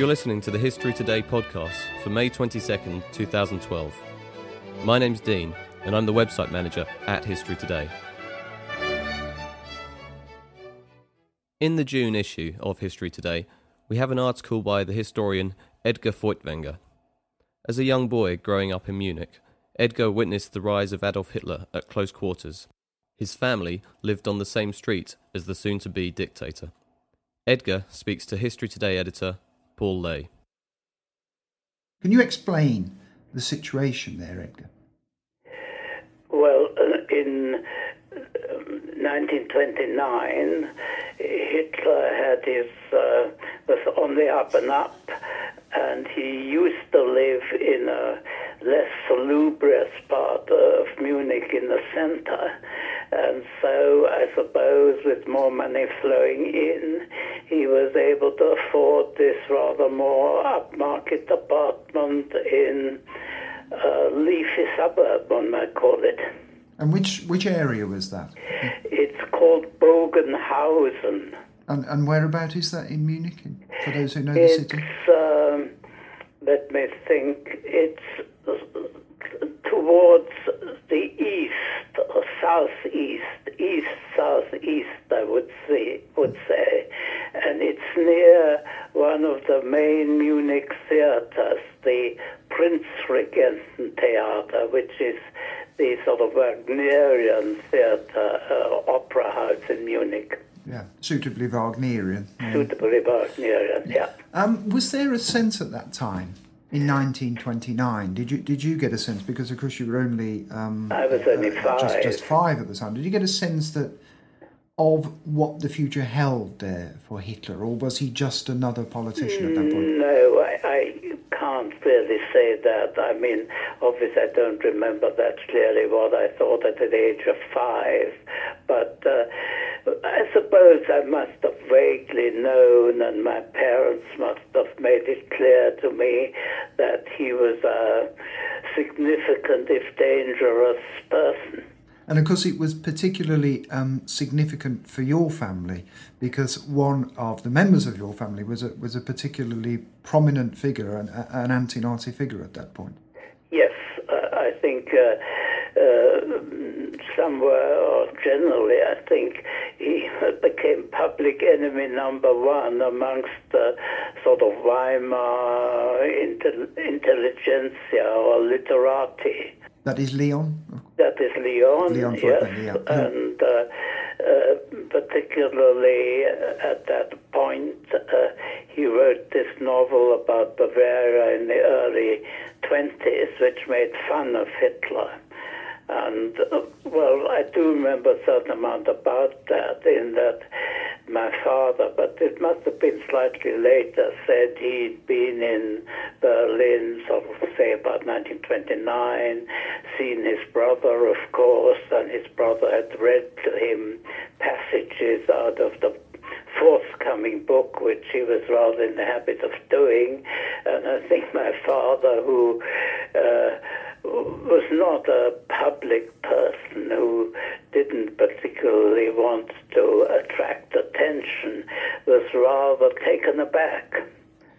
You're listening to the History Today podcast for May 22nd, 2012. My name's Dean, and I'm the website manager at History Today. In the June issue of History Today, we have an article by the historian Edgar Feuchtwanger. As a young boy growing up in Munich, Edgar witnessed the rise of Adolf Hitler at close quarters. His family lived on the same street as the soon to be dictator. Edgar speaks to History Today editor Paul Lay. Can you explain the situation there, Edgar? Well, uh, in 1929, um, Hitler had his uh, was on the up and up, and he used to live in a less salubrious part of Munich in the center. And so I suppose with more money flowing in, he was able to afford this rather more upmarket apartment in a leafy suburb, one might call it. And which, which area was that? It's called Bogenhausen. And, and whereabout is that in Munich, for those who know the city? Um, let me think, it's towards the east or southeast, east southeast, I would say, would say, and it's near one of the main Munich theaters, the Prinzregenten Theater, which is the sort of Wagnerian theater, uh, opera house in Munich. Yeah, suitably Wagnerian. Yeah. Suitably Wagnerian, yeah. Um, was there a sense at that time in 1929. Did you did you get a sense because of course you were only um, I was only uh, five. Just, just five at the time. Did you get a sense that of what the future held there for Hitler, or was he just another politician at that point? No, I, I can't really say that. I mean, obviously, I don't remember that clearly what I thought at the age of five, but. Uh, I suppose I must have vaguely known, and my parents must have made it clear to me that he was a significant, if dangerous, person. And of course, it was particularly um, significant for your family because one of the members of your family was a, was a particularly prominent figure, an, an anti Nazi figure at that point. Yes, uh, I think. Uh, uh, somewhere, or generally, I think, he became public enemy number one amongst the sort of Weimar intelligentsia or literati. That is Leon? That is Leon, yes. Yeah. And uh, uh, particularly at that point, uh, he wrote this novel about Bavaria in the early 20s, which made fun of Hitler. And, uh, well, I do remember a certain amount about that, in that my father, but it must have been slightly later, said he'd been in Berlin, sort of, say, about 1929, seen his brother, of course, and his brother had read to him passages out of the forthcoming book, which he was rather in the habit of doing. And I think my father, who uh, was not a public person who didn't particularly want to attract attention, was rather taken aback.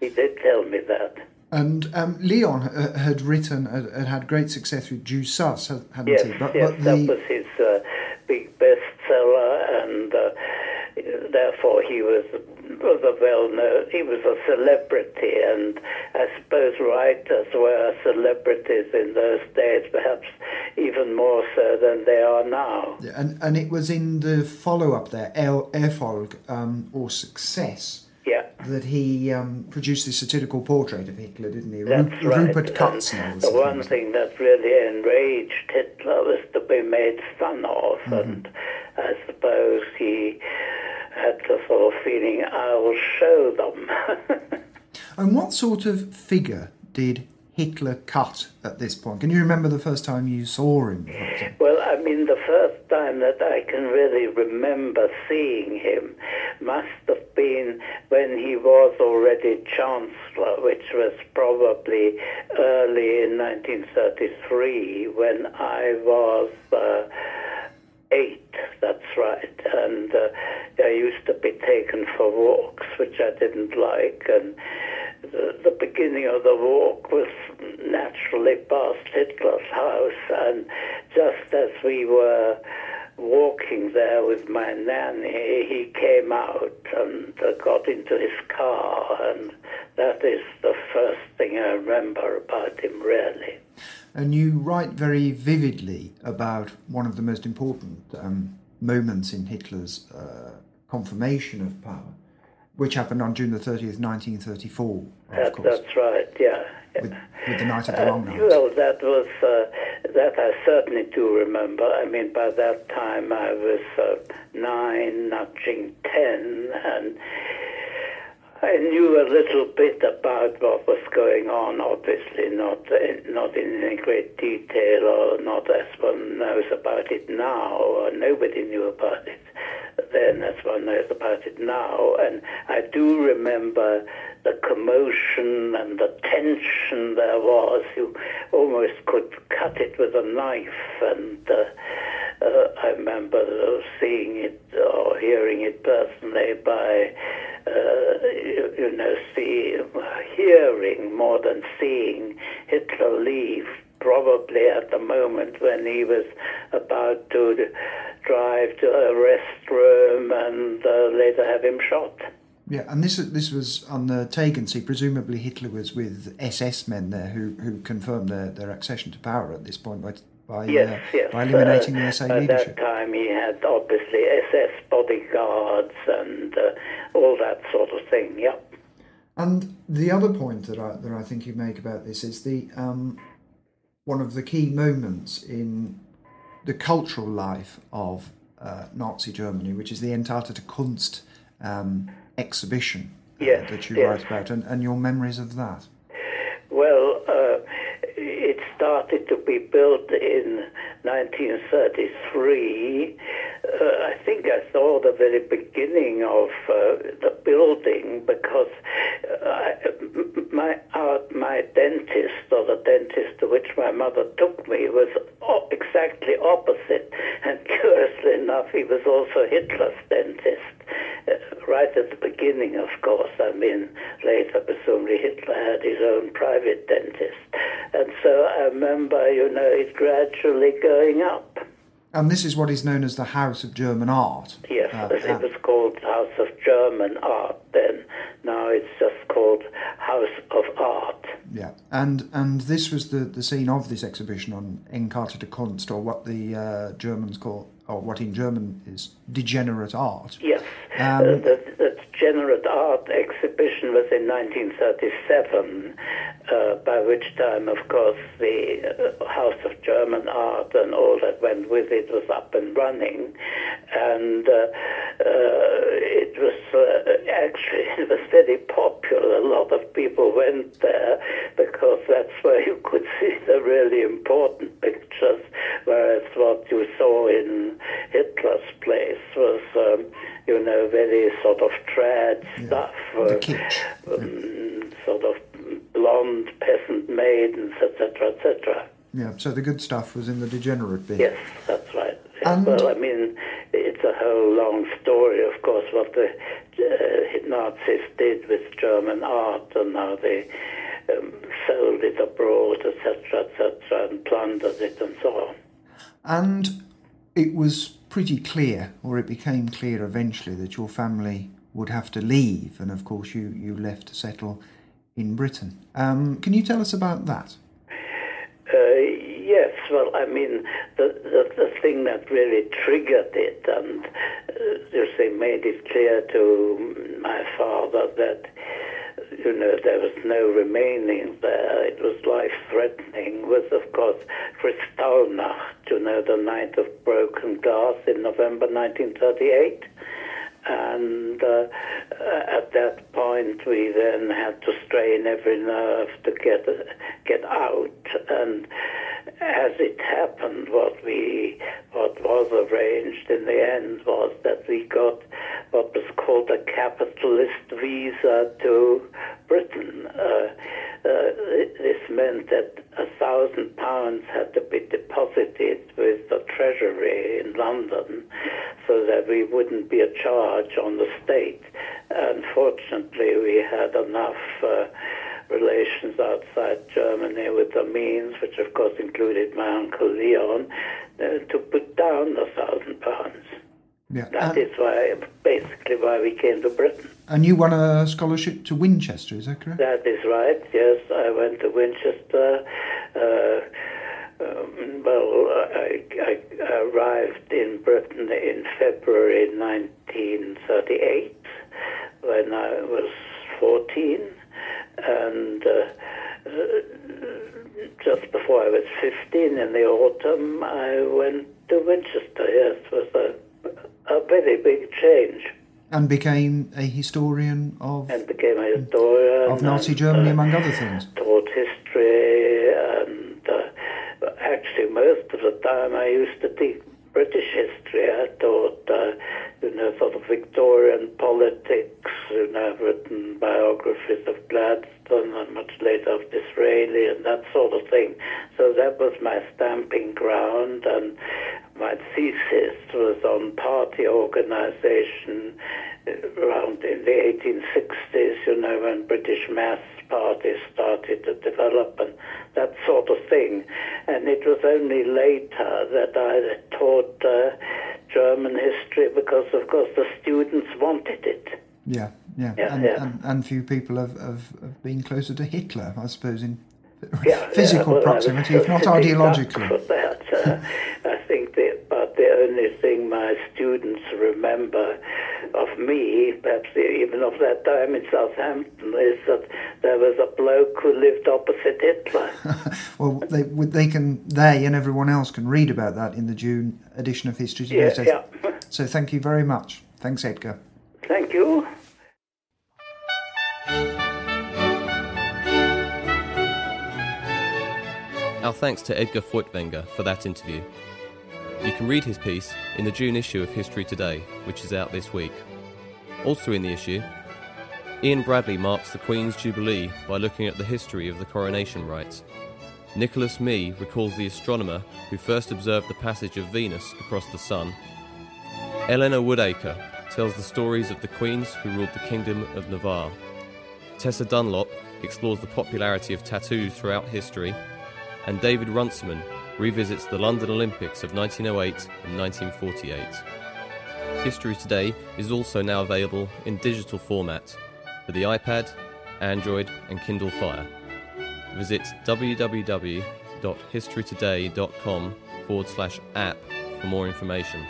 He did tell me that. And um, Leon had written, had had great success with Jud Süß, hadn't yes, he? But, yes, but the... that was his uh, big bestseller, and uh, therefore he was was a well known. He was a celebrity, and I suppose writers were celebrities in those days, perhaps even more so than they are now. Yeah, and and it was in the follow up there, El Erfolg um, or Success. Yeah. That he um, produced this satirical portrait of Hitler, didn't he? That's Ru- right. Rupert Kutzner. The one thing that really enraged Hitler was to be made fun of, mm-hmm. and I suppose he had the sort of feeling, I will show them. and what sort of figure did Hitler cut at this point? Can you remember the first time you saw him? Well, I mean, the first time that I can really remember seeing him must have been when he was already Chancellor, which was probably early in 1933 when I was. Uh, eight, right. And uh, I used to be taken for walks, which I didn't like. And the beginning of the walk was naturally past Hitler's house, and just as we were walking there with my nanny, he came out and uh, got into his car, and that is the first thing I remember about him, really. And you write very vividly about one of the most important um, moments in Hitler's uh, confirmation of power, which happened on June the 30th, 1934, of That, that's right, yeah. with, with the Night of the Long Night. Well, that was uh, that I certainly do remember. I mean, by that time I was uh, nine, nudging ten, and I knew a little bit about what was going on. Obviously, not in, not in any great detail, or not as one knows about it now. Or nobody knew about it then, as one knows about it now. And I do remember the commotion and the tension there was. You almost could cut it with a knife, and uh, uh, I remember seeing it or hearing it personally by, uh, you, you know, see, hearing more than seeing Hitler leave. Probably at the moment when he was about to drive to arrest Röhm and uh, later have him shot. Yeah, and this this was on the Tegernsee. Presumably, Hitler was with SS men there who, who confirmed their, their accession to power at this point by by, Yes, uh, yes. by eliminating Uh, the SA At leadership. At that time, he had obviously SS bodyguards and uh, all that sort of thing. Yep. And the other point that I that I think you make about this is the um, one of the key moments in the cultural life of uh, Nazi Germany, which is the Entartete Kunst um, exhibition uh, Yes, that you yes. write about, and, and your memories of that. Well, uh, it started to be built in 1933. Uh, I think I saw the very beginning of uh, the building because uh, I, my uh, my dentist or the dentist to which my mother took me was o- exactly opposite, and curiously enough, he was also Hitler's dentist. Right at the beginning, of course. I mean, later, presumably, Hitler had his own private dentist. And so I remember, you know, it gradually going up. And this is what is known as the House of German Art. Yes, Uh, it was called House of German Art then. Now it's just called House of Art. Yeah, and and this was the, the scene of this exhibition on Entartete Kunst, or what the uh, Germans call, or what in German is degenerate art. Yes. Um, the, the Degenerate Art exhibition was in 1937, uh, by which time, of course, the uh, House of German Art and all that went with it was up and running. And uh, uh, it was uh, actually it was very popular. A lot of people went there because that's where you could see the really important pictures, whereas what you saw in Hitler's place was, um, you know, very sort of trad stuff, uh, um, sort of blonde peasant maidens, etc., etc. Yeah, so the good stuff was in the degenerate bit. Yes, that's right. And- well, I mean, it's a whole long story, of course, what the uh, Nazis did with German art and how they um, sold it abroad, etc., etc., and plundered it and so on. And it was pretty clear, or it became clear eventually, that your family would have to leave, and of course you, you left to settle in Britain. Um, can you tell us about that? Uh, yes, well, I mean, the, the, the thing that really triggered it, and uh, say made it clear to my father that, you know, there was no remaining there, it was life threatening, was, of course, Kristallnacht, you know, the night of broken glass in November 1938. And uh, uh, at that point, we then had to strain every nerve to get get out. And as it happened, what we what was arranged in the end was that we got what was called a capitalist visa to Britain. Uh, uh, this meant that a thousand pounds had to be deposited with the Treasury in London so that we wouldn't be a charge on the state. Unfortunately, we had enough uh, relations outside Germany with the means, which of course included my uncle Leon, uh, to put down the thousand pounds. Yeah. That is why, basically, why we came to Britain. and you won a scholarship to Winchester, is that correct? That is right. Yes, I went to Winchester. Uh, um, well, I, I arrived in Britain in February 1938 when I was 14, and uh, uh, just before I was 15 in the autumn, I went to Winchester. Yes, was a, a very big change, And became a historian of, and became a historian of Nazi and, Germany, uh, among other things. taught history, and uh, actually most of the time I used to teach British history. I taught, uh, you know, sort of Victorian politics. You know, I've written biographies of Gladstone and much later of Disraeli and that sort of thing. So that was my stamping ground, and my thesis was on party organization uh, around in the 1860s, you know, when British mass parties started to develop and that sort of thing. And it was only later that I taught uh, German history because, of course, the students wanted it. Yeah, yeah. Yeah, and, yeah. And, and few people have, have, have been closer to Hitler, I suppose, in Yeah, physical well, proximity, if not ideologically. That, uh, I think the, but the only thing my students remember of me, perhaps even of that time in Southampton, is that there was a bloke who lived opposite Hitler. Well, they they can they and everyone else can read about that in the June edition of History Today. yeah, so, yeah. so thank you very much. Thanks, Edgar. Thank you. Our thanks to Edgar Feuchtwanger for that interview. You can read his piece in the June issue of History Today, which is out this week. Also in the issue, Ian Bradley marks the Queen's Jubilee by looking at the history of the coronation rites. Nicholas Mee recalls the astronomer who first observed the passage of Venus across the Sun. Eleanor Woodacre tells the stories of the queens who ruled the Kingdom of Navarre. Tessa Dunlop explores the popularity of tattoos throughout history, and David Runciman revisits the London Olympics of 1908 and 1948. History Today is also now available in digital format for the iPad, Android, and Kindle Fire. Visit www.historytoday.com forward slash app for more information.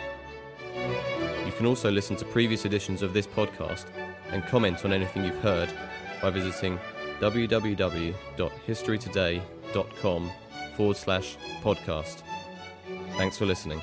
You can also listen to previous editions of this podcast and comment on anything you've heard by visiting www.historytoday.com forward slash podcast. Thanks for listening.